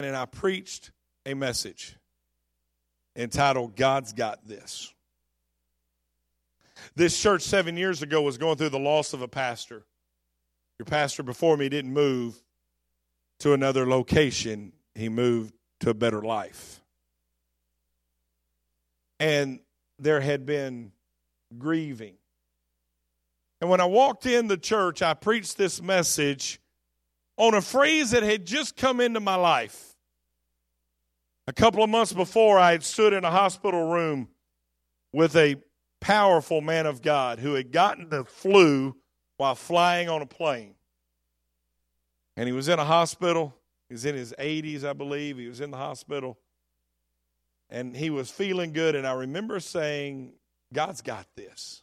and I preached a message entitled God's Got This. This church seven years ago was going through the loss of a pastor. Your pastor before me didn't move to another location, he moved to a better life. And there had been grieving. And when I walked in the church, I preached this message on a phrase that had just come into my life. A couple of months before, I had stood in a hospital room with a powerful man of God who had gotten the flu while flying on a plane. And he was in a hospital. He was in his 80s, I believe. He was in the hospital. And he was feeling good. And I remember saying, God's got this.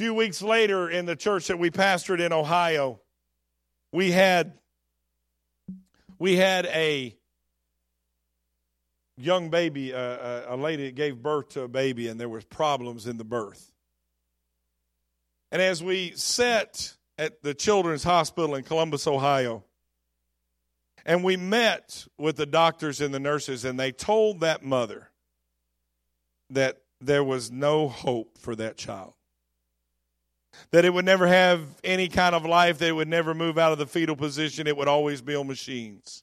Few weeks later, in the church that we pastored in Ohio, we had we had a young baby, uh, a lady gave birth to a baby, and there was problems in the birth. And as we sat at the Children's Hospital in Columbus, Ohio, and we met with the doctors and the nurses, and they told that mother that there was no hope for that child. That it would never have any kind of life, that it would never move out of the fetal position, it would always be on machines.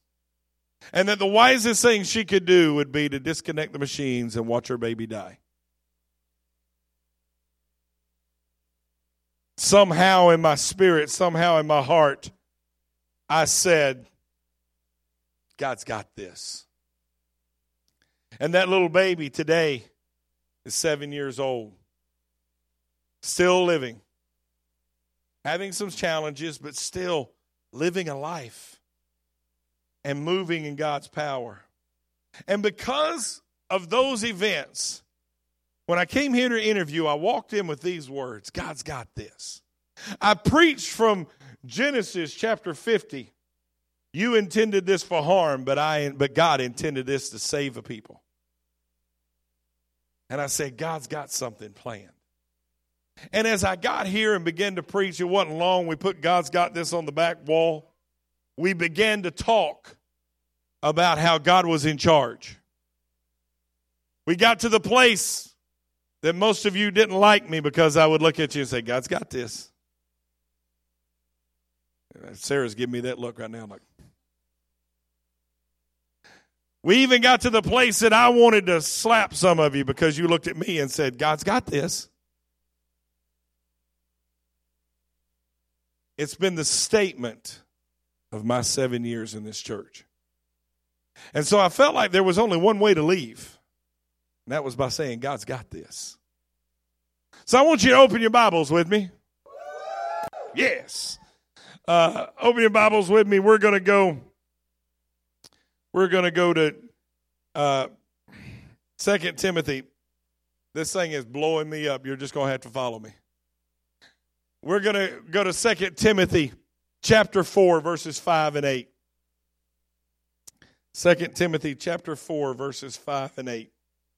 And that the wisest thing she could do would be to disconnect the machines and watch her baby die. Somehow in my spirit, somehow in my heart, I said, God's got this. And that little baby today is seven years old, still living, having some challenges, but still living a life and moving in God's power. And because of those events, when I came here to interview, I walked in with these words God's got this. I preached from Genesis chapter 50. You intended this for harm, but I but God intended this to save a people. And I said, God's got something planned. And as I got here and began to preach, it wasn't long. We put God's got this on the back wall. We began to talk about how God was in charge. We got to the place that most of you didn't like me because I would look at you and say, God's got this. Sarah's giving me that look right now. I'm like, we even got to the place that I wanted to slap some of you because you looked at me and said, God's got this. It's been the statement of my seven years in this church. And so I felt like there was only one way to leave, and that was by saying, God's got this. So I want you to open your Bibles with me. Yes. Uh, open your Bibles with me. We're going to go. We're going to go to uh, Second Timothy. This thing is blowing me up. You're just going to have to follow me. We're going to go to Second Timothy chapter 4 verses 5 and 8. 2 Timothy chapter 4 verses 5 and 8.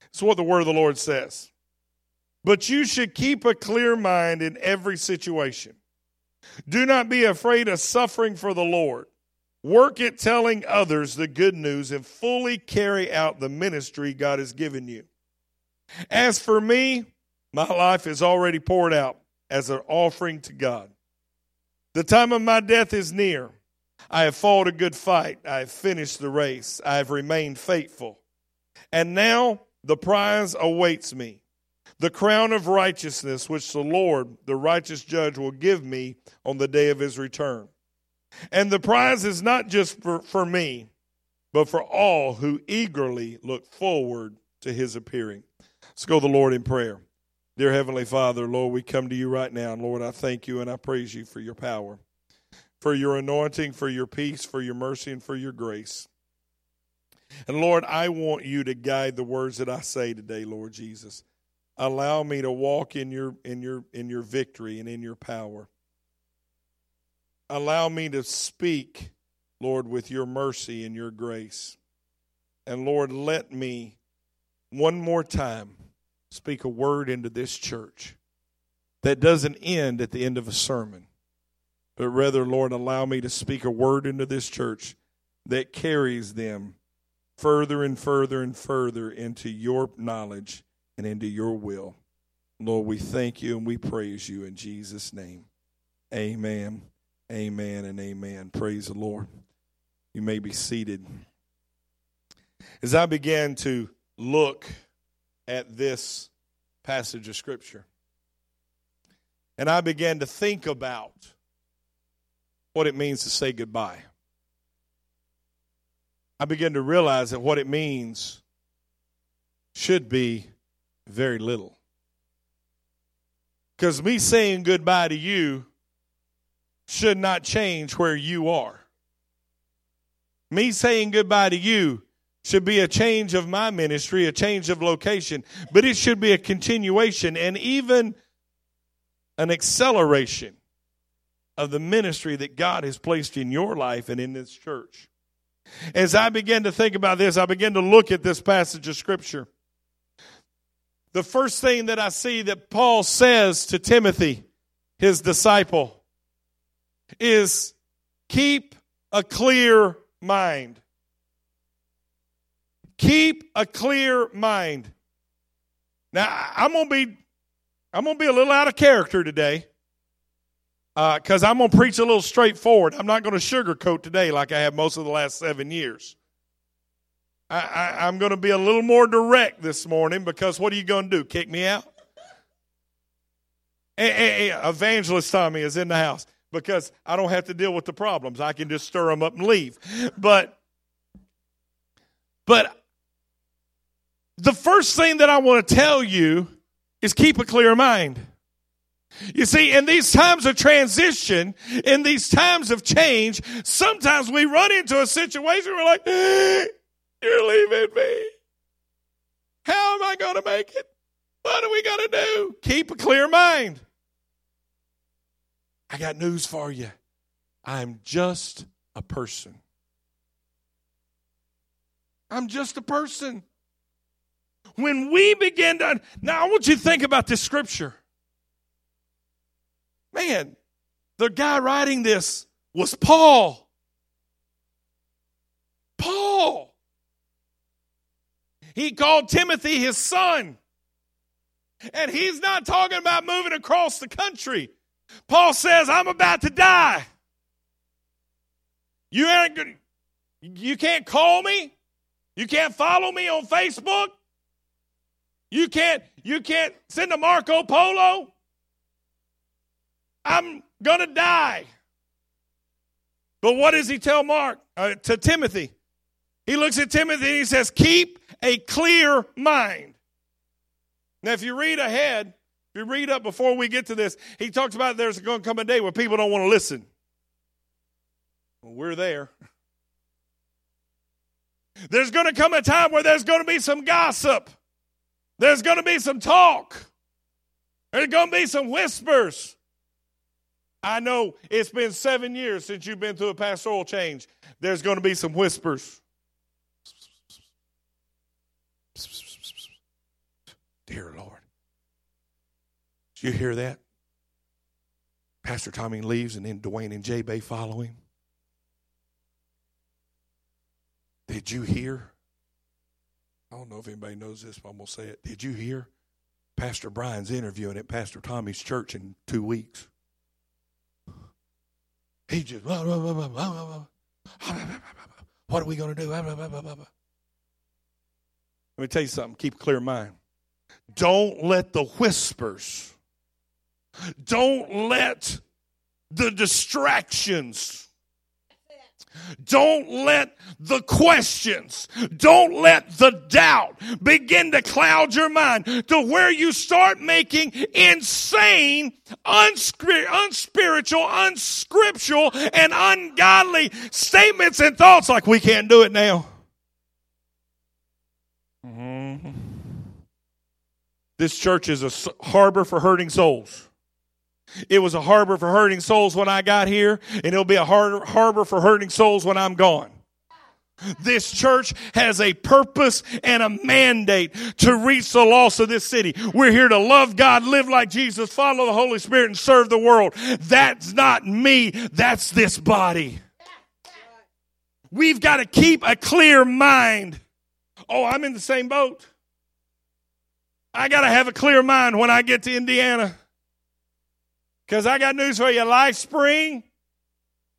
It's what the word of the Lord says. But you should keep a clear mind in every situation. Do not be afraid of suffering for the Lord. Work at telling others the good news and fully carry out the ministry God has given you. As for me, my life is already poured out as an offering to God. The time of my death is near. I have fought a good fight. I have finished the race. I have remained faithful. And now the prize awaits me the crown of righteousness, which the Lord, the righteous judge, will give me on the day of his return. And the prize is not just for, for me, but for all who eagerly look forward to his appearing. Let's go to the Lord in prayer. Dear Heavenly Father, Lord, we come to you right now. And Lord, I thank you and I praise you for your power, for your anointing, for your peace, for your mercy, and for your grace. And Lord, I want you to guide the words that I say today, Lord Jesus. Allow me to walk in your in your in your victory and in your power. Allow me to speak, Lord, with your mercy and your grace. And Lord, let me one more time speak a word into this church that doesn't end at the end of a sermon, but rather, Lord, allow me to speak a word into this church that carries them further and further and further into your knowledge and into your will. Lord, we thank you and we praise you in Jesus' name. Amen. Amen and amen. Praise the Lord. You may be seated. As I began to look at this passage of Scripture, and I began to think about what it means to say goodbye. I began to realize that what it means should be very little. Because me saying goodbye to you should not change where you are. Me saying goodbye to you should be a change of my ministry, a change of location, but it should be a continuation and even an acceleration of the ministry that God has placed in your life and in this church. As I began to think about this, I began to look at this passage of Scripture. The first thing that I see that Paul says to Timothy, his disciple, is keep a clear mind. Keep a clear mind. Now, I'm to be I'm to be a little out of character today because uh, I'm going to preach a little straightforward. I'm not going to sugarcoat today like I have most of the last seven years. I, am going to be a little more direct this morning because what are you going to do? Kick me out? Hey, hey, hey, Evangelist Tommy is in the house because I don't have to deal with the problems. I can just stir them up and leave. But, but the first thing that I want to tell you is keep a clear mind. You see, in these times of transition, in these times of change, sometimes we run into a situation where we're like, eh, you're leaving me. How am I going to make it? What are we going to do? Keep a clear mind. I got news for you. I'm just a person. I'm just a person. When we begin to, now I want you to think about this scripture. Man, the guy writing this was Paul. Paul. He called Timothy his son. And he's not talking about moving across the country. Paul says, I'm about to die. You ain't good. You can't call me. You can't follow me on Facebook. You can't you can't send a Marco Polo. I'm going to die. But what does he tell Mark uh, to Timothy? He looks at Timothy and he says, "Keep a clear mind." Now, if you read ahead, if you read up before we get to this, he talks about there's going to come a day where people don't want to listen. Well, we're there. There's going to come a time where there's going to be some gossip. There's going to be some talk. There's going to be some whispers. I know it's been seven years since you've been through a pastoral change. There's going to be some whispers. Dear Lord. Did you hear that? Pastor Tommy leaves and then Dwayne and J Bay follow him. Did you hear? I don't know if anybody knows this, but I'm going to say it. Did you hear? Pastor Brian's interviewing at Pastor Tommy's church in two weeks. He just, what are we going to do? Let me tell you something. Keep a clear mind. Don't let the whispers, don't let the distractions don't let the questions, don't let the doubt begin to cloud your mind to where you start making insane, unspiritual, unscriptural, and ungodly statements and thoughts like we can't do it now. Mm-hmm. This church is a harbor for hurting souls. It was a harbor for hurting souls when I got here, and it'll be a harbor for hurting souls when I'm gone. This church has a purpose and a mandate to reach the lost of this city. We're here to love God, live like Jesus, follow the Holy Spirit, and serve the world. That's not me, that's this body. We've got to keep a clear mind. Oh, I'm in the same boat. I got to have a clear mind when I get to Indiana. Because I got news for you Life Spring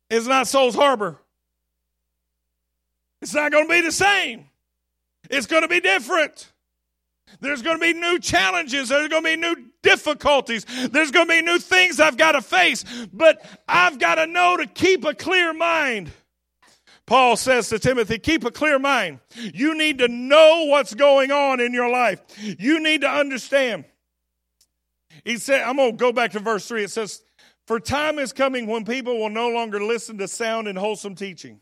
is not Souls Harbor. It's not going to be the same, it's going to be different. There's going to be new challenges. There's going to be new difficulties. There's going to be new things I've got to face. But I've got to know to keep a clear mind. Paul says to Timothy, keep a clear mind. You need to know what's going on in your life. You need to understand. He said, I'm going to go back to verse 3. It says, For time is coming when people will no longer listen to sound and wholesome teaching.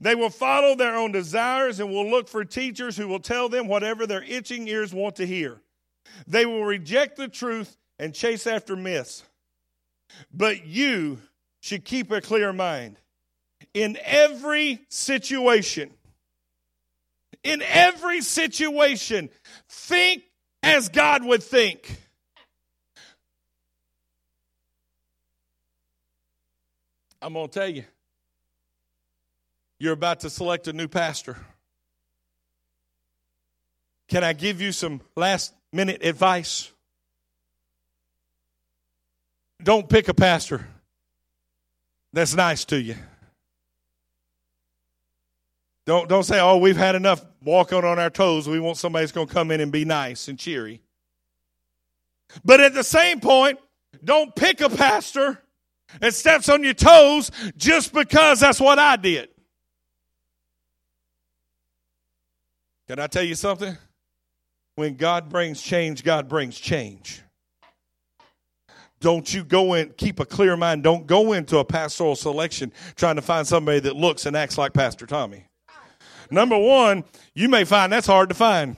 They will follow their own desires and will look for teachers who will tell them whatever their itching ears want to hear. They will reject the truth and chase after myths. But you should keep a clear mind in every situation. In every situation, think as God would think. I'm going to tell you, you're about to select a new pastor. Can I give you some last minute advice? Don't pick a pastor that's nice to you. Don't, don't say, oh, we've had enough walking on our toes. We want somebody that's going to come in and be nice and cheery. But at the same point, don't pick a pastor that steps on your toes just because that's what I did. Can I tell you something? When God brings change, God brings change. Don't you go in, keep a clear mind. Don't go into a pastoral selection trying to find somebody that looks and acts like Pastor Tommy. Number one, you may find that's hard to find.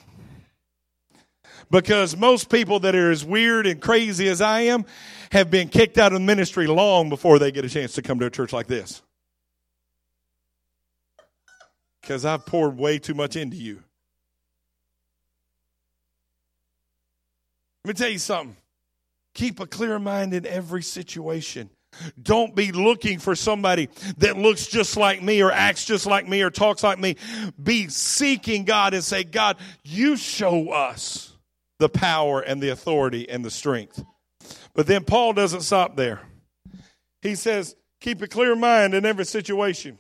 Because most people that are as weird and crazy as I am have been kicked out of ministry long before they get a chance to come to a church like this. Because I've poured way too much into you. Let me tell you something. Keep a clear mind in every situation. Don't be looking for somebody that looks just like me or acts just like me or talks like me. Be seeking God and say, God, you show us the power and the authority and the strength. But then Paul doesn't stop there. He says, keep a clear mind in every situation.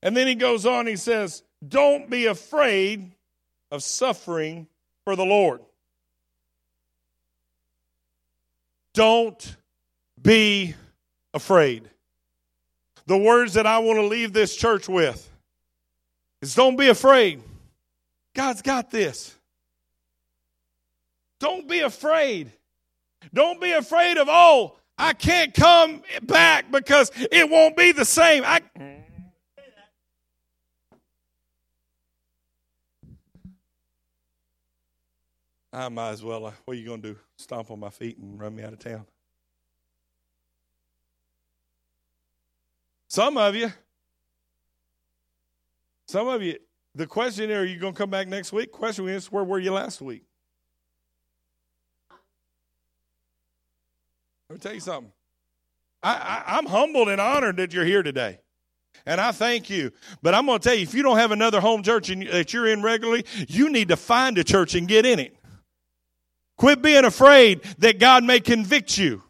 And then he goes on, he says, don't be afraid of suffering for the Lord. Don't be afraid. The words that I want to leave this church with is don't be afraid. God's got this. Don't be afraid. Don't be afraid of, oh, I can't come back because it won't be the same. I, I might as well. Uh, what are you going to do? Stomp on my feet and run me out of town? Some of you, some of you, the question are you going to come back next week? Question is, where were you last week? Tell you something. I, I, I'm humbled and honored that you're here today. And I thank you. But I'm going to tell you, if you don't have another home church in, that you're in regularly, you need to find a church and get in it. Quit being afraid that God may convict you.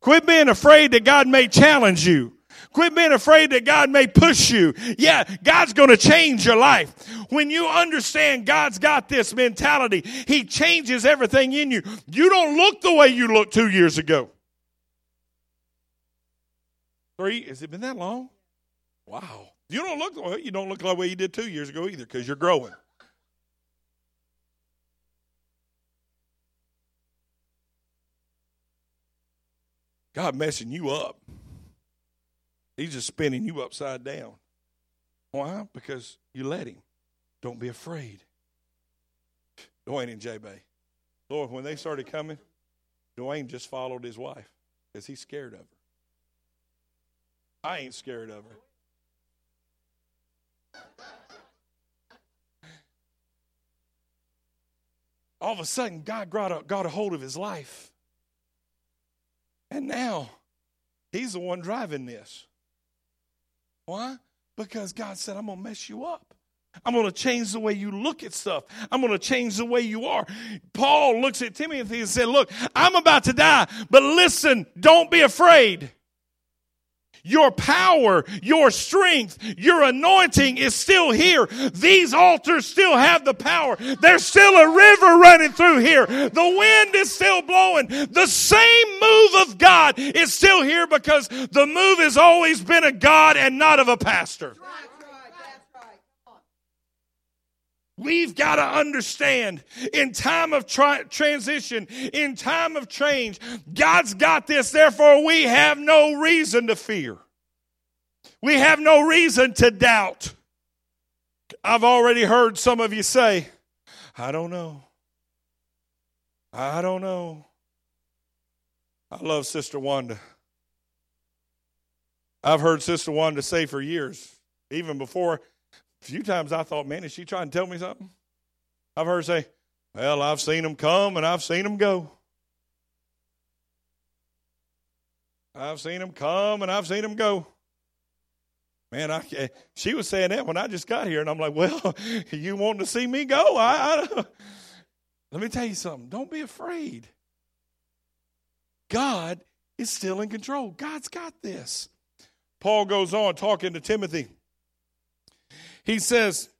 Quit being afraid that God may challenge you. Quit being afraid that God may push you. Yeah, God's going to change your life. When you understand God's got this mentality, He changes everything in you. You don't look the way you looked two years ago. Three? Has it been that long? Wow. You don't look well, you don't look the way you did two years ago either because you're growing. God messing you up. He's just spinning you upside down. Why? Because you let him. Don't be afraid. Dwayne and J Bay. Lord, when they started coming, Dwayne just followed his wife because he's scared of her. I ain't scared of her. All of a sudden, God got a, got a hold of his life. And now, he's the one driving this. Why? Because God said, I'm going to mess you up. I'm going to change the way you look at stuff. I'm going to change the way you are. Paul looks at Timothy and said, Look, I'm about to die, but listen, don't be afraid. Your power, your strength, your anointing is still here. These altars still have the power. There's still a river running through here. The wind is still blowing. The same move of God is still here because the move has always been a God and not of a pastor. We've got to understand in time of transition, in time of change, God's got this. Therefore, we have no reason to fear. We have no reason to doubt. I've already heard some of you say, I don't know. I don't know. I love Sister Wanda. I've heard Sister Wanda say for years, even before a few times I thought, man, is she trying to tell me something? I've heard her say, well, I've seen them come and I've seen them go. I've seen them come and I've seen them go. Man, I, she was saying that when I just got here, and I'm like, well, you wanting to see me go? I, I let me tell you something. Don't be afraid. God is still in control. God's got this. Paul goes on talking to Timothy. He says,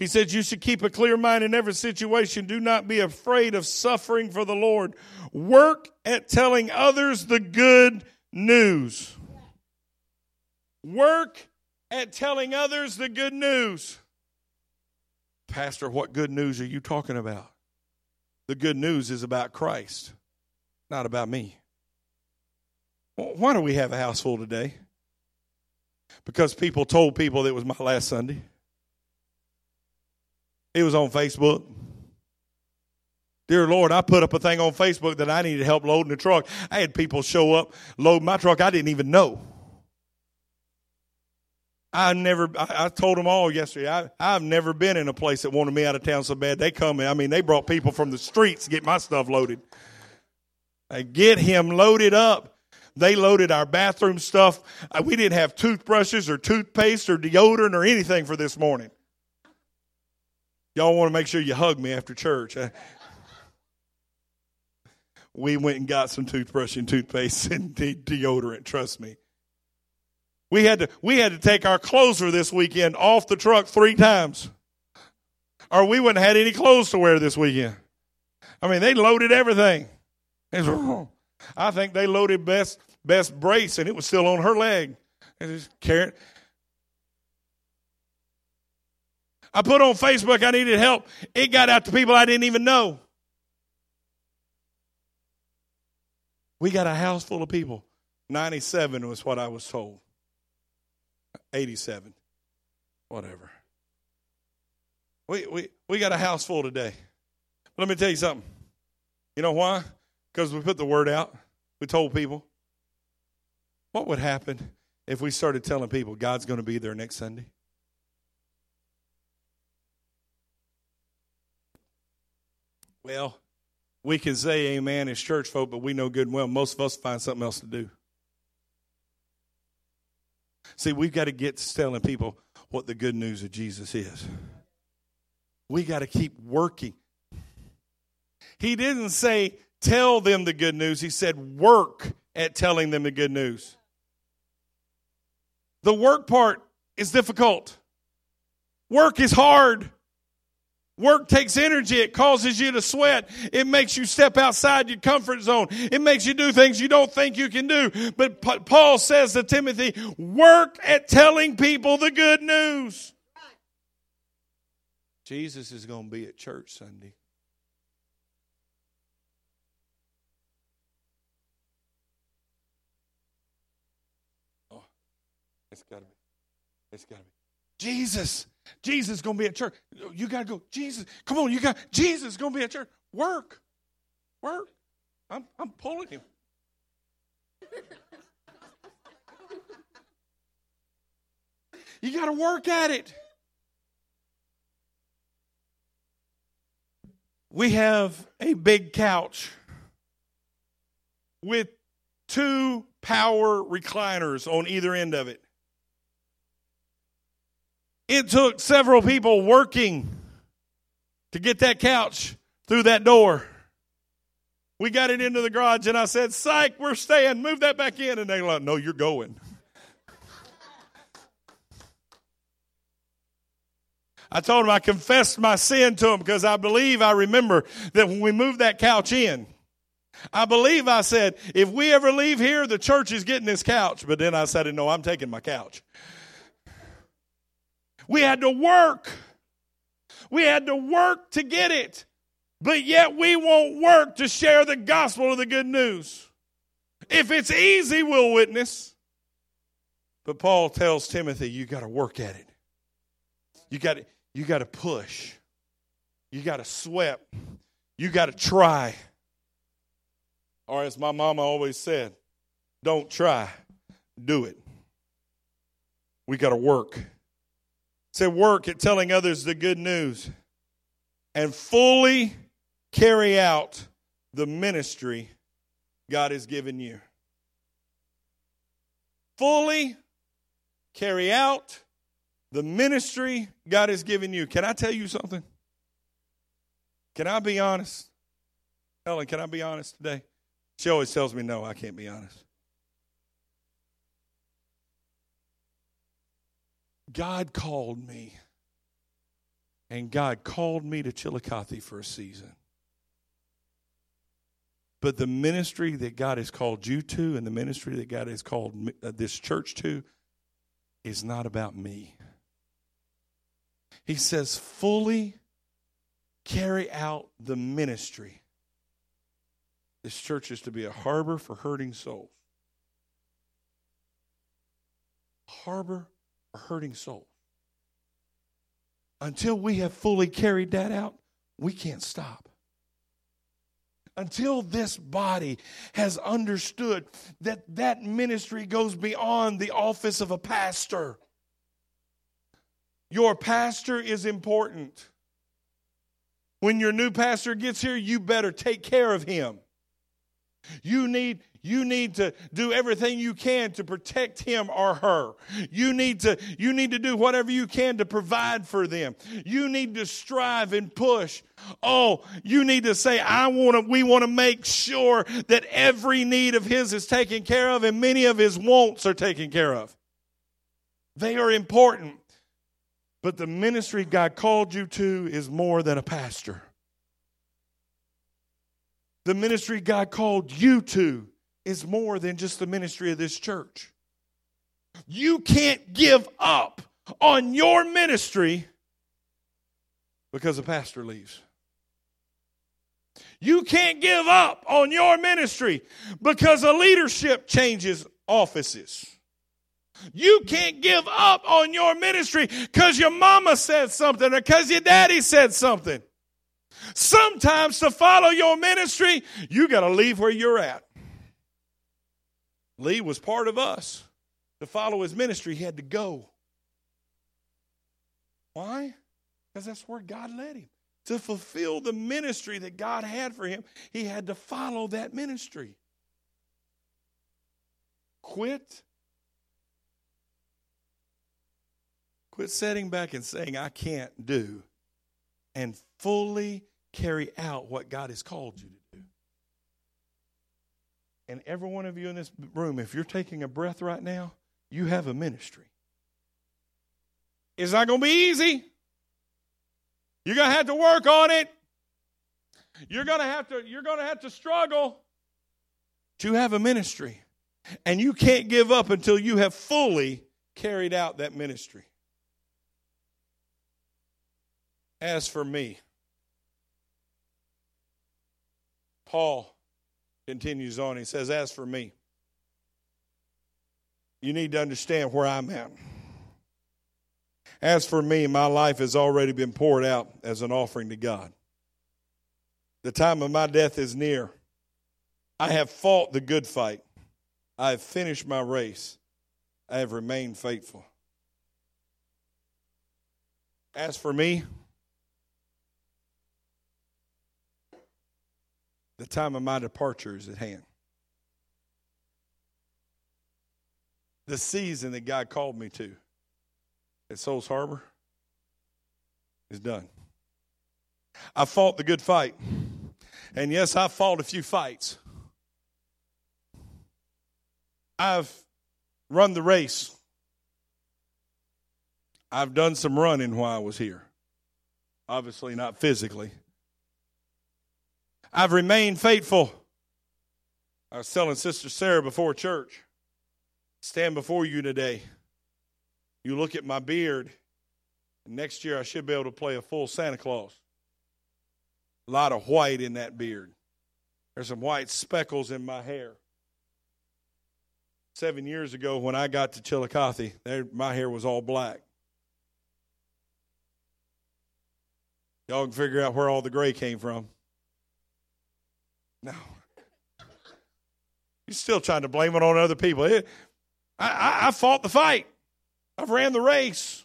he said, You should keep a clear mind in every situation. Do not be afraid of suffering for the Lord. Work at telling others the good news. Work at telling others the good news. Pastor, what good news are you talking about? The good news is about Christ, not about me. Why do we have a house full today? Because people told people that it was my last Sunday. It was on Facebook. Dear Lord, I put up a thing on Facebook that I needed help loading the truck. I had people show up, load my truck I didn't even know. I never, I, told them all yesterday, I, I've never been in a place that wanted me out of town so bad. They come, I mean, they brought people from the streets to get my stuff loaded. I get him loaded up. They loaded our bathroom stuff. Uh, we didn't have toothbrushes or toothpaste or deodorant or anything for this morning. Y'all want to make sure you hug me after church. We went and got some toothbrush and toothpaste and de- deodorant, trust me. We had to we had to take our clothes for this weekend off the truck three times. Or we wouldn't have had any clothes to wear this weekend. I mean, they loaded everything. I think they loaded best best brace and it was still on her leg. And just carrying. I put on Facebook I needed help. It got out to people I didn't even know. We got a house full of people. 97 was what I was told. 87. Whatever. We, we, we got a house full today. But Let me tell you something. You know why? Because we put the word out. We told people. What would happen if we started telling people God's going to be there next Sunday? Well, we can say amen as church folk, but we know good and well most of us find something else to do. See, we've got to get to telling people what the good news of Jesus is. We got to keep working. He didn't say tell them the good news, he said work at telling them the good news. The work part is difficult. Work is hard. Work takes energy. It causes you to sweat. It makes you step outside your comfort zone. It makes you do things you don't think you can do. But Paul says to Timothy, work at telling people the good news. Jesus is going to be at church Sunday. It's got to be. It's got to be. Jesus. Jesus is going to be at church. You got to go. Jesus. Come on. You got Jesus is going to be at church. Work. Work. I'm, I'm pulling him. you got to work at it. We have a big couch with two power recliners on either end of it. It took several people working to get that couch through that door. We got it into the garage, and I said, Psych, we're staying. Move that back in. And they're like, No, you're going. I told him I confessed my sin to him because I believe I remember that when we moved that couch in, I believe I said, if we ever leave here, the church is getting this couch. But then I said, no, I'm taking my couch. We had to work. We had to work to get it. But yet we won't work to share the gospel of the good news. If it's easy, we'll witness. But Paul tells Timothy, you got to work at it. You got to, you got to push. You got to sweat. You got to try. Or as my mama always said, don't try, do it. We got to work. Say work at telling others the good news and fully carry out the ministry God has given you. Fully carry out the ministry God has given you. Can I tell you something? Can I be honest? Helen, can I be honest today? She always tells me, no, I can't be honest. God called me. And God called me to Chillicothe for a season. But the ministry that God has called you to and the ministry that God has called uh, this church to is not about me. He says, fully carry out the ministry this church is to be a harbor for hurting souls. Harbor for hurting soul. Until we have fully carried that out, we can't stop. Until this body has understood that that ministry goes beyond the office of a pastor. Your pastor is important. When your new pastor gets here, you better take care of him. You need you need to do everything you can to protect him or her. You need to you need to do whatever you can to provide for them. You need to strive and push. Oh, you need to say I want to we want to make sure that every need of his is taken care of and many of his wants are taken care of. They are important. But the ministry God called you to is more than a pastor. The ministry God called you to is more than just the ministry of this church. You can't give up on your ministry because a pastor leaves. You can't give up on your ministry because a leadership changes offices. You can't give up on your ministry because your mama said something or because your daddy said something. Sometimes to follow your ministry, you got to leave where you're at. Lee was part of us. To follow his ministry, he had to go. Why? Because that's where God led him. To fulfill the ministry that God had for him, he had to follow that ministry. Quit. Quit sitting back and saying, I can't do, and fully carry out what God has called you to do. And every one of you in this room, if you're taking a breath right now, you have a ministry. It's not going to be easy. You're going to have to work on it. You're going to have to you're going to have to struggle. You have a ministry. And you can't give up until you have fully carried out that ministry. As for me, Paul continues on. He says, As for me, you need to understand where I'm at. As for me, my life has already been poured out as an offering to God. The time of my death is near. I have fought the good fight. I have finished my race. I have remained faithful. As for me, The time of my departure is at hand. The season that God called me to at Souls Harbor is done. I fought the good fight. And yes, I fought a few fights. I've run the race. I've done some running while I was here. Obviously, not physically. I've remained faithful. I was telling Sister Sarah before church stand before you today. You look at my beard, next year I should be able to play a full Santa Claus. A lot of white in that beard. There's some white speckles in my hair. Seven years ago, when I got to Chillicothe, there, my hair was all black. Y'all can figure out where all the gray came from. No. You're still trying to blame it on other people. I, I, I fought the fight. I've ran the race.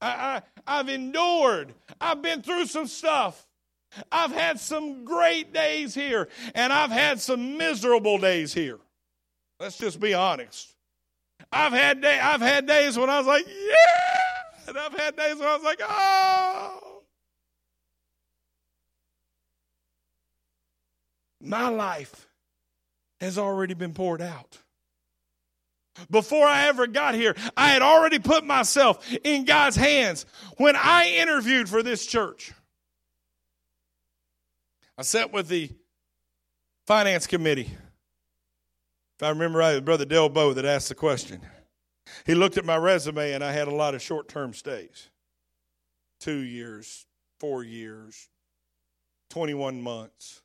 I, I, I've endured. I've been through some stuff. I've had some great days here, and I've had some miserable days here. Let's just be honest. I've had day, I've had days when I was like, yeah, and I've had days when I was like, oh. My life has already been poured out. Before I ever got here, I had already put myself in God's hands when I interviewed for this church. I sat with the finance committee. If I remember right, Brother Del Bow that asked the question. He looked at my resume, and I had a lot of short term stays two years, four years, 21 months.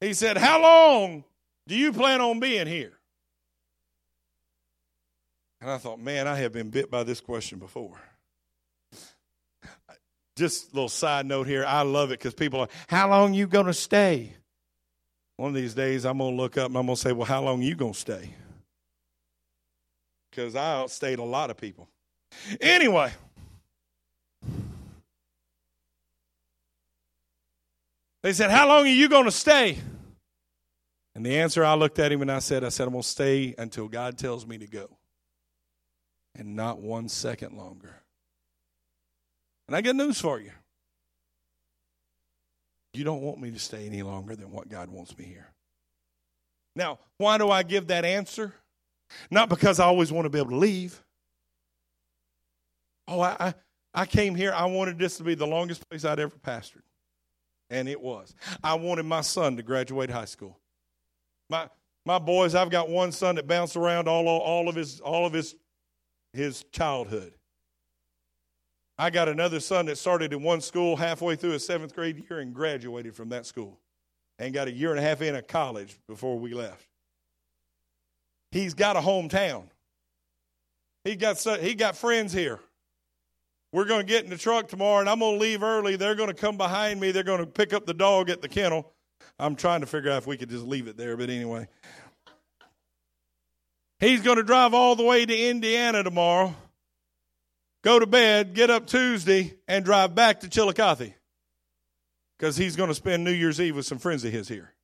He said, How long do you plan on being here? And I thought, man, I have been bit by this question before. Just a little side note here. I love it because people are, how long you going to stay? One of these days, I'm going to look up and I'm going to say, well, how long you going to stay? Because I outstayed a lot of people. Anyway. They said, how long are you going to stay? And the answer, I looked at him and I said, I said, I'm going to stay until God tells me to go. And not one second longer. And I got news for you. You don't want me to stay any longer than what God wants me here. Now, why do I give that answer? Not because I always want to be able to leave. Oh, I, I, I came here, I wanted this to be the longest place I'd ever pastored. And it was. I wanted my son to graduate high school. My my boys, I've got one son that bounced around all, all of his all of his his childhood. I got another son that started in one school halfway through his seventh grade year and graduated from that school and got a year and a half in a college before we left. He's got a hometown. He got he got friends here. We're going to get in the truck tomorrow, and I'm going to leave early. They're going to come behind me. They're going to pick up the dog at the kennel. I'm trying to figure out if we could just leave it there, but anyway. He's going to drive all the way to Indiana tomorrow go to bed, get up Tuesday, and drive back to Chillicothe because he's going to spend New Year's Eve with some friends of his here.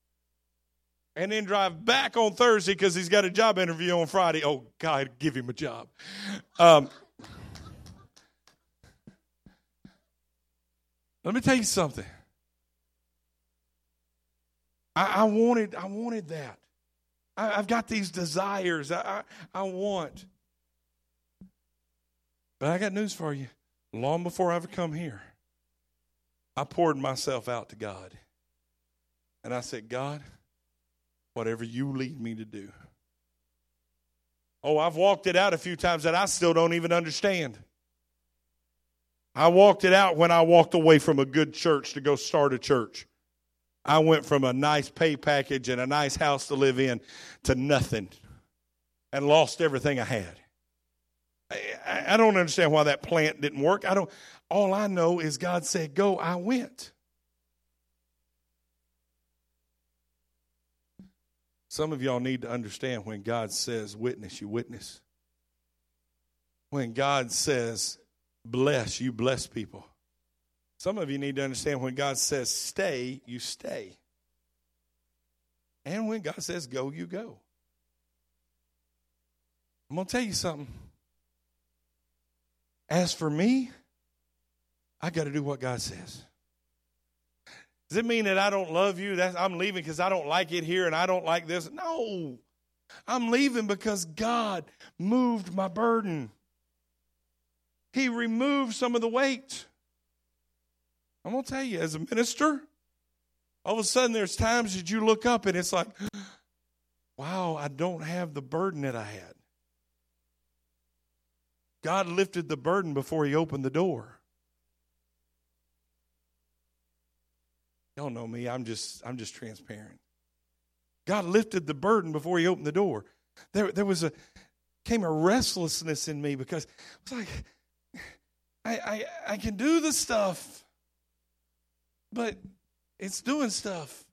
And then drive back on Thursday because he's got a job interview on Friday. Oh, God, give him a job. Um, let me tell you something. I, I wanted, I wanted that. I, have got these desires. I, I, I want. But I got news for you. Long before I ever come here, I poured myself out to God. And I said, God, whatever you lead me to do. Oh, I've walked it out a few times that I still don't even understand. I walked it out when I walked away from a good church to go start a church. I went from a nice pay package and a nice house to live in to nothing and lost everything I had. I, I don't understand why that plant didn't work. I don't. All I know is God said, "Go." I went. Some of y'all need to understand when God says witness, you witness. When God says bless, you bless people. Some of you need to understand when God says stay, you stay. And when God says go, you go. I'm going to tell you something. As for me, I got to do what God says. Does it mean that I don't love you? That I'm leaving because I don't like it here and I don't like this? No. I'm leaving because God moved my burden. He removed some of the weight. I'm going to tell you, as a minister, all of a sudden there's times that you look up and it's like, wow, I don't have the burden that I had. God lifted the burden before he opened the door. Y'all know me, I'm just I'm just transparent. God lifted the burden before he opened the door. There, there was a came a restlessness in me because it's like I, I I can do the stuff, but it's doing stuff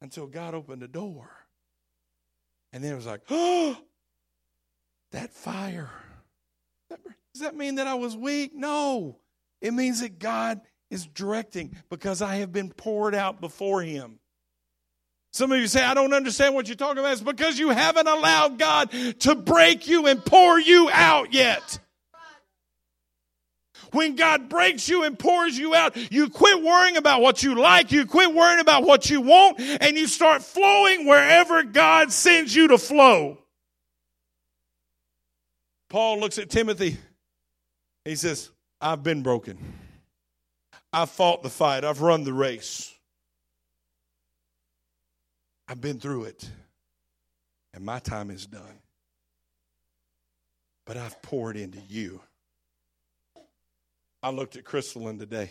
until God opened the door. And then it was like, oh, that fire. Does that mean that I was weak? No. It means that God is directing because I have been poured out before Him. Some of you say, I don't understand what you're talking about. It's because you haven't allowed God to break you and pour you out yet. When God breaks you and pours you out, you quit worrying about what you like, you quit worrying about what you want, and you start flowing wherever God sends you to flow. Paul looks at Timothy. He says, I've been broken. I've fought the fight. I've run the race. I've been through it. And my time is done. But I've poured into you. I looked at Crystalline today.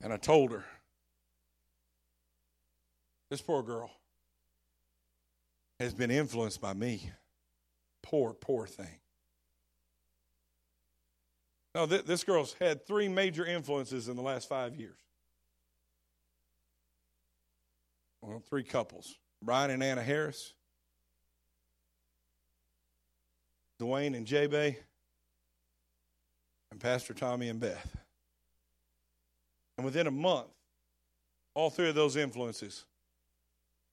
And I told her, this poor girl has been influenced by me. Poor, poor thing. No, th- this girl's had three major influences in the last five years. Well, three couples Brian and Anna Harris, Dwayne and J Bay, and Pastor Tommy and Beth. And within a month, all three of those influences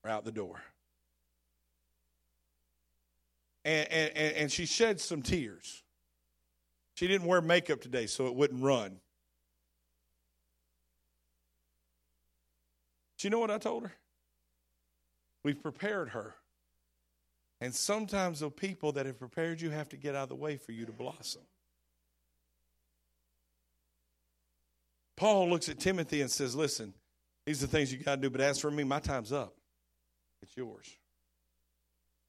are out the door. And, and, and she shed some tears. She didn't wear makeup today so it wouldn't run. Do you know what I told her? We've prepared her. And sometimes the people that have prepared you have to get out of the way for you to blossom. Paul looks at Timothy and says, Listen, these are the things you got to do, but as for me, my time's up. It's yours.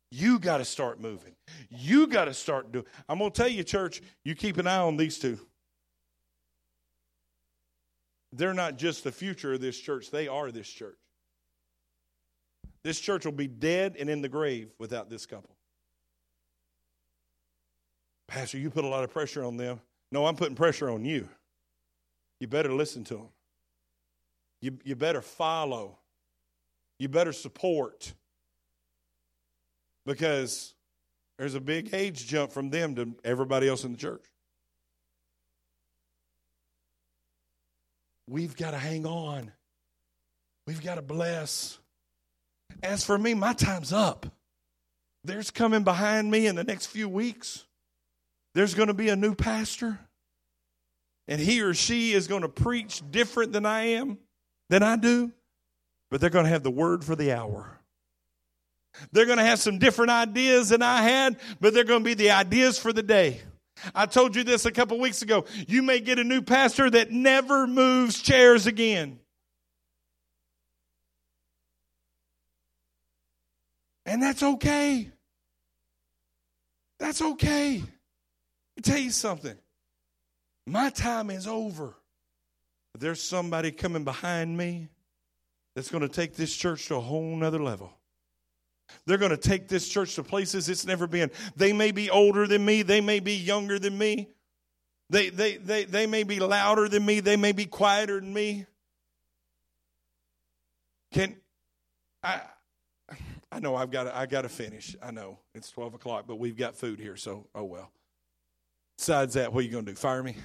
You got to start moving. You got to start doing. I'm going to tell you, church, you keep an eye on these two. They're not just the future of this church, they are this church. This church will be dead and in the grave without this couple. Pastor, you put a lot of pressure on them. No, I'm putting pressure on you you better listen to them. You, you better follow. You better support. Because there's a big age jump from them to everybody else in the church. We've got to hang on. We've got to bless. As for me, my time's up. There's coming behind me in the next few weeks. There's going to be a new pastor and he or she is going to preach different than I am, than I do, but they're going to have the word for the hour. They're going to have some different ideas than I had, but they're going to be the ideas for the day. I told you this a couple weeks ago. You may get a new pastor that never moves chairs again. And that's okay. That's okay. Let me tell you something. My time is over. There's somebody coming behind me that's going to take this church to a whole nother level. They're going to take this church to places it's never been. They may be older than me, they may be younger than me. They, they, they, they may be louder than me, they may be quieter than me. Can I I know I've got to, I got to finish. I know it's 12 o'clock, but we've got food here, so oh well. Besides that, what are you going to do? Fire me?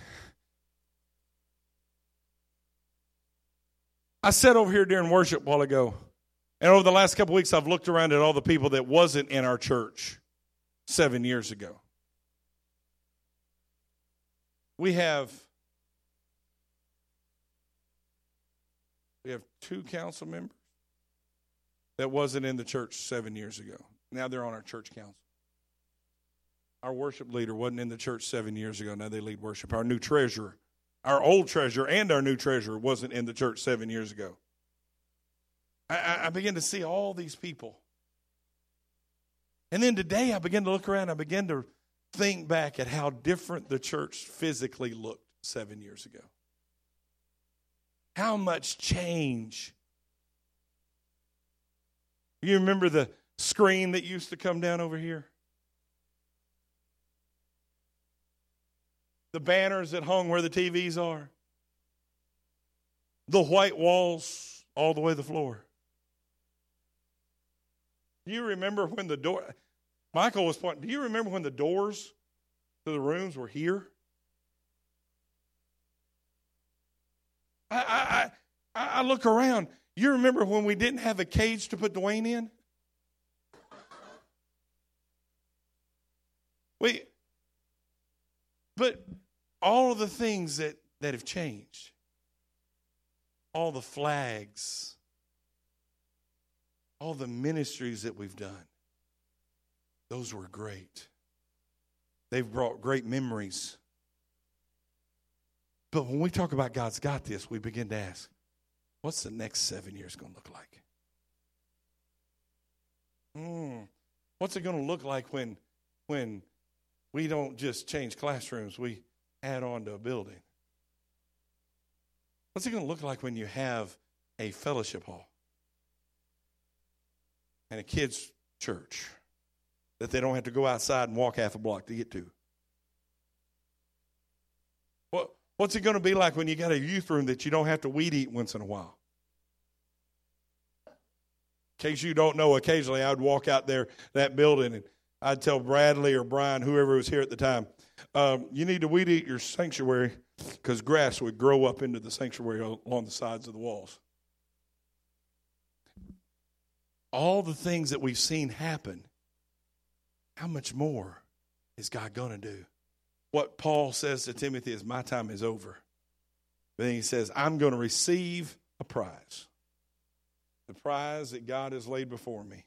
I sat over here during worship a while ago, and over the last couple weeks, I've looked around at all the people that wasn't in our church seven years ago. We have we have two council members that wasn't in the church seven years ago. Now they're on our church council. Our worship leader wasn't in the church seven years ago. Now they lead worship. Our new treasurer, our old treasurer, and our new treasurer wasn't in the church seven years ago. I, I to see all these people. And then today I began to look around. I began to think back at how different the church physically looked seven years ago. How much change. You remember the screen that used to come down over here? The banners that hung where the TVs are? The white walls all the way to the floor. Do you remember when the door, Michael was pointing, do you remember when the doors to the rooms were here? I, I, I, I look around. You remember when we didn't have a cage to put Dwayne in? We, but all of the things that, that have changed, all the flags, all the ministries that we've done, those were great. They've brought great memories. But when we talk about God's got this, we begin to ask, what's the next seven years going to look like? Mm, what's it going to look like when, when we don't just change classrooms, we add on to a building? What's it going to look like when you have a fellowship hall? and a kids' church that they don't have to go outside and walk half a block to get to. What, what's it going to be like when you got a youth room that you don't have to weed eat once in a while? In case you don't know, occasionally I would walk out there, that building, and I'd tell Bradley or Brian, whoever was here at the time, um, you need to weed eat your sanctuary because grass would grow up into the sanctuary along the sides of the walls all the things that we've seen happen, how much more is God going to do? What Paul says to Timothy is, My time is over. But then he says, I'm going to receive a prize. The prize that God has laid before me.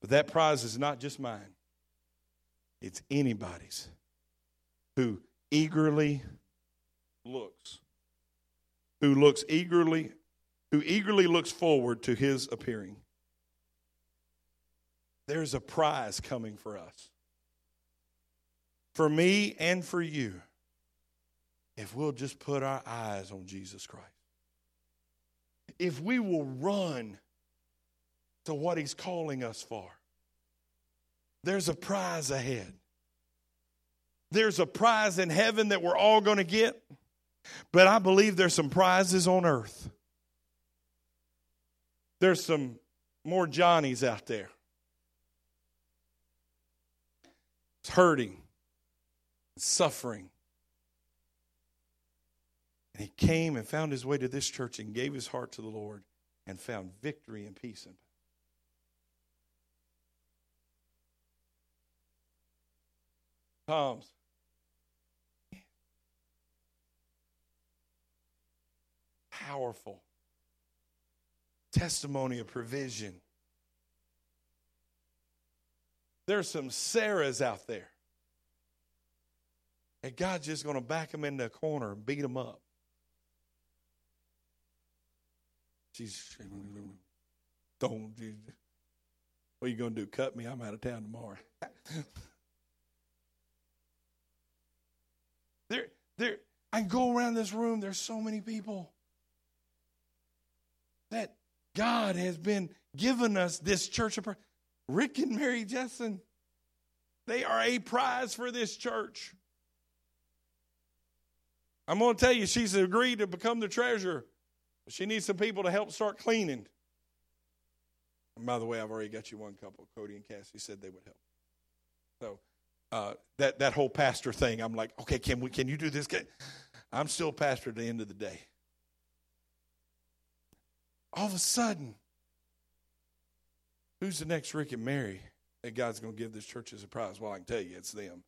But that prize is not just mine, it's anybody's who eagerly looks, who looks eagerly, who eagerly looks forward to his appearing there's a prize coming for us. For me and for you, if we'll just put our eyes on Jesus Christ. If we will run to what He's calling us for, there's a prize ahead. There's a prize in heaven that we're all going to get, but I believe there's some prizes on earth. There's some more Johnnies out there. It's hurting, suffering. And he came and found his way to this church and gave his heart to the Lord and found victory and peace in Tom's. Powerful testimony of provision. There's some Sarahs out there. And God's just going to back them into a corner and beat them up. She's, don't, what are you going to do? Cut me? I'm out of town tomorrow. there, there, I go around this room, there's so many people God has been giving us this church Rick and Mary Jessen, they are a prize for this church. I'm going to tell you, she's agreed to become the treasurer. She needs some people to help start cleaning. And by the way, I've already got you one couple. Cody and Cassie said they would help. So uh, that that whole pastor thing, I'm like, okay, can we? Can you do this? I'm still pastor at the end of the day. All of a sudden, Who's the next Rick and Mary that God's going to give this church a prize? Well, I can tell you, it's them.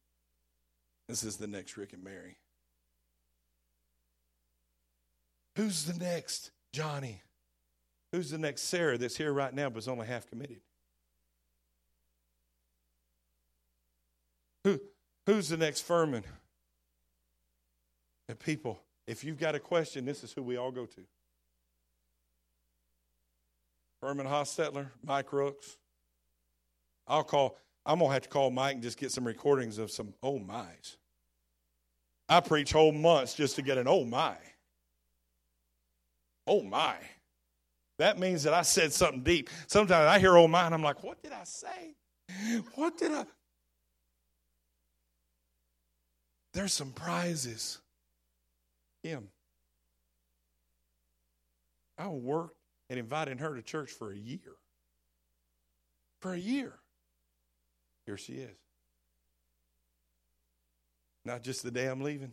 This is the next Rick and Mary. Who's the next Johnny? Who's the next Sarah that's here right now but is only half committed? Who, who's the next Furman? And people, if you've got a question, this is who we all go to. Furman Hostetler, Mike Rooks. I'll call, I'm going to have to call Mike and just get some recordings of some oh my's. I preach whole months just to get an oh my. Oh my. That means that I said something deep. Sometimes I hear oh my and I'm like, what did I say? What did I? There's some prizes. Him. I worked and invited her to church for a year. For a year. Here she is. Not just the day I'm leaving.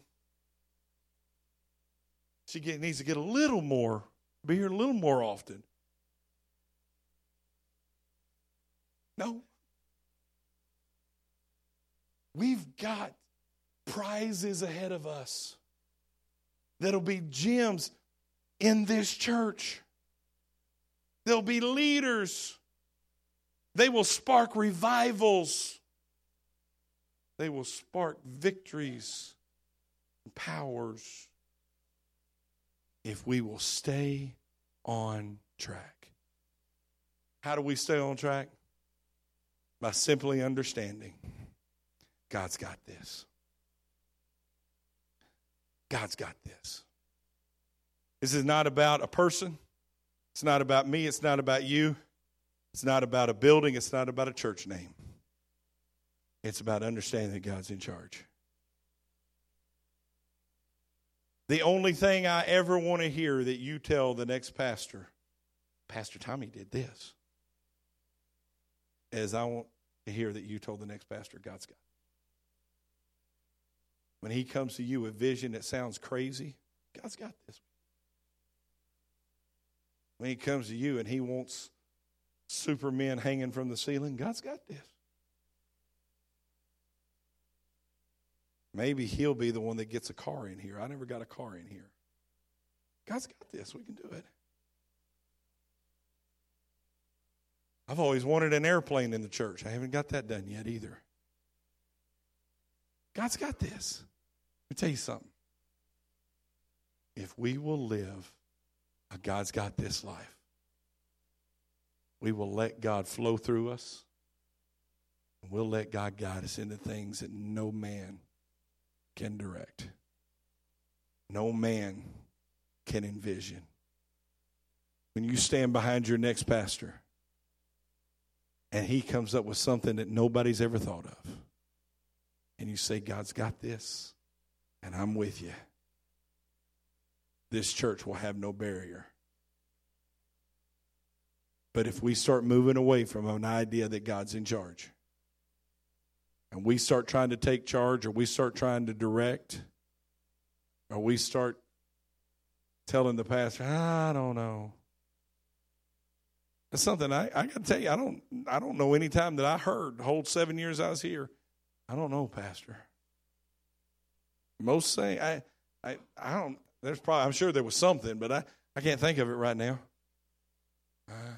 She get, needs to get a little more, be here a little more often. No. We've got prizes ahead of us that'll be gems in this church. There'll be leaders. They will spark revivals. They will spark victories and powers if we will stay on track. How do we stay on track? By simply understanding God's got this. God's got this. This is not about a person. It's not about me. It's not about you. It's not about a building. It's not about a church name. It's about understanding that God's in charge. The only thing I ever want to hear that you tell the next pastor, Pastor Tommy did this, is I want to hear that you told the next pastor, God's got. When he comes to you with vision that sounds crazy, God's got this. When he comes to you and he wants supermen hanging from the ceiling, God's got this. Maybe he'll be the one that gets a car in here. I never got a car in here. God's got this. We can do it. I've always wanted an airplane in the church. I haven't got that done yet either. God's got this. Let me tell you something. If we will live Uh, God's got this life, we will let God flow through us. And we'll let God guide us into things that no man can direct, no man can envision. When you stand behind your next pastor and he comes up with something that nobody's ever thought of, and you say, God's got this, and I'm with you, this church will have no barrier. But if we start moving away from an idea that God's in charge, and we start trying to take charge, or we start trying to direct, or we start telling the pastor, I don't know. That's something I, I gotta tell you, I don't I don't know any time that I heard the whole seven years I was here. I don't know, Pastor. Most say I, I, I don't. There's probably I'm sure there was something, but I, I can't think of it right now. Uh,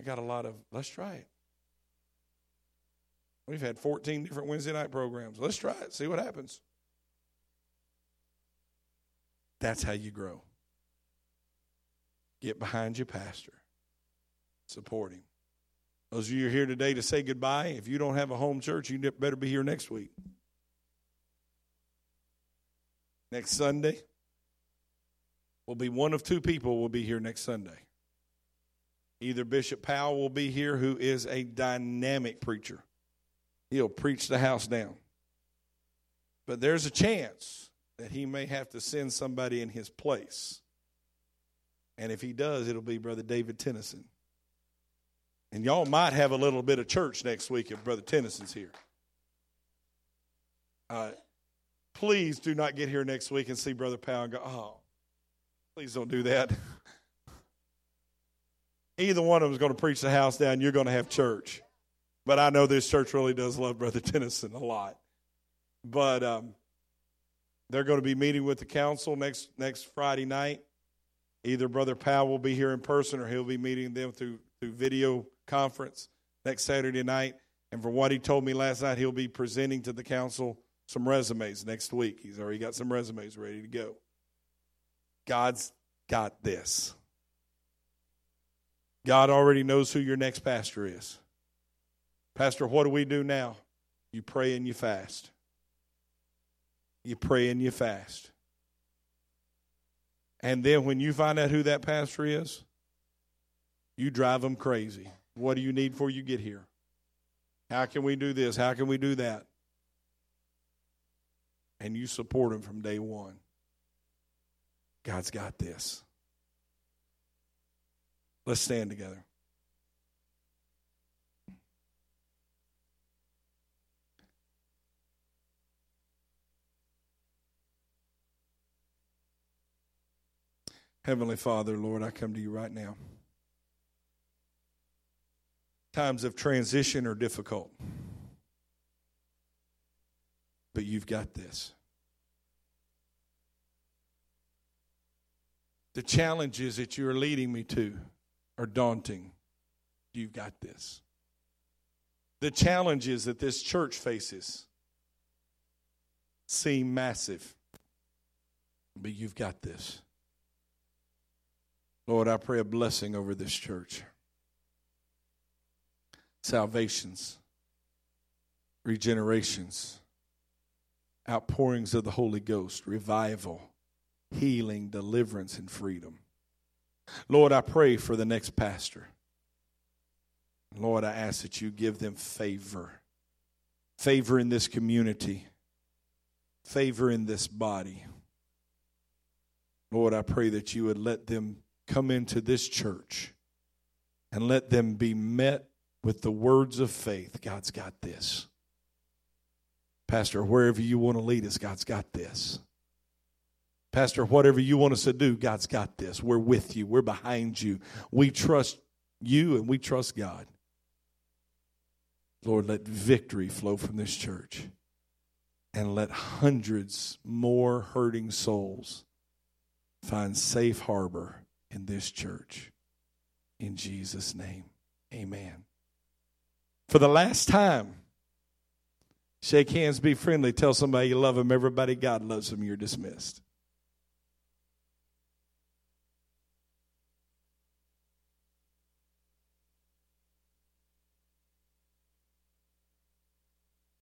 I got a lot of. Let's try it. We've had 14 different Wednesday night programs. Let's try it. See what happens. That's how you grow. Get behind your pastor. Support him. Those of you are here today to say goodbye, if you don't have a home church, you better be here next week. next Sunday. Will be one of two people will be here next Sunday. Either Bishop Powell will be here, who is a dynamic preacher. He'll preach the house down. But there's a chance that he may have to send somebody in his place. And if he does, it'll be Brother David Tennyson. And y'all might have a little bit of church next week if Brother Tennyson's here. Uh, Please do not get here next week and see Brother Powell and go, oh, please don't do that. Either one of them is going to preach the house down. You're going to have church. But I know this church really does love Brother Tennyson a lot. But um, they're going to be meeting with the council next next Friday night Either Brother Powell will be here in person or he'll be meeting them through, through video conference next Saturday night. And from what he told me last night, he'll be presenting to the council some resumes next week. He's already got some resumes ready to go. God's got this. God already knows who your next pastor is. Pastor, what do we do now? You pray and you fast. You pray and you fast. And then when you find out who that pastor is, you drive them crazy. What do you need before you get here? How can we do this? How can we do that? And you support them from day one. God's got this. Let's stand together. Heavenly Father, Lord, I come to you right now. Times of transition are difficult, but you've got this. The challenges that you're leading me to are daunting. You've got this. The challenges that this church faces seem massive, but you've got this. Lord, I pray a blessing over this church. Salvations, regenerations, outpourings of the Holy Ghost, revival, healing, deliverance, and freedom. Lord, I pray for the next pastor. Lord, I ask that you give them favor. Favor in this community, favor in this body. Lord, I pray that you would let them come into this church and let them be met with the words of faith. God's got this. Pastor, wherever you want to lead us, God's got this. Pastor, whatever you want us to do, God's got this. We're with you, we're behind you. We trust you and we trust God. Lord, let victory flow from this church and let hundreds more hurting souls find safe harbor in this church. In Jesus' name, amen. For the last time, shake hands, be friendly, tell somebody you love them. Everybody, God loves them. You're dismissed.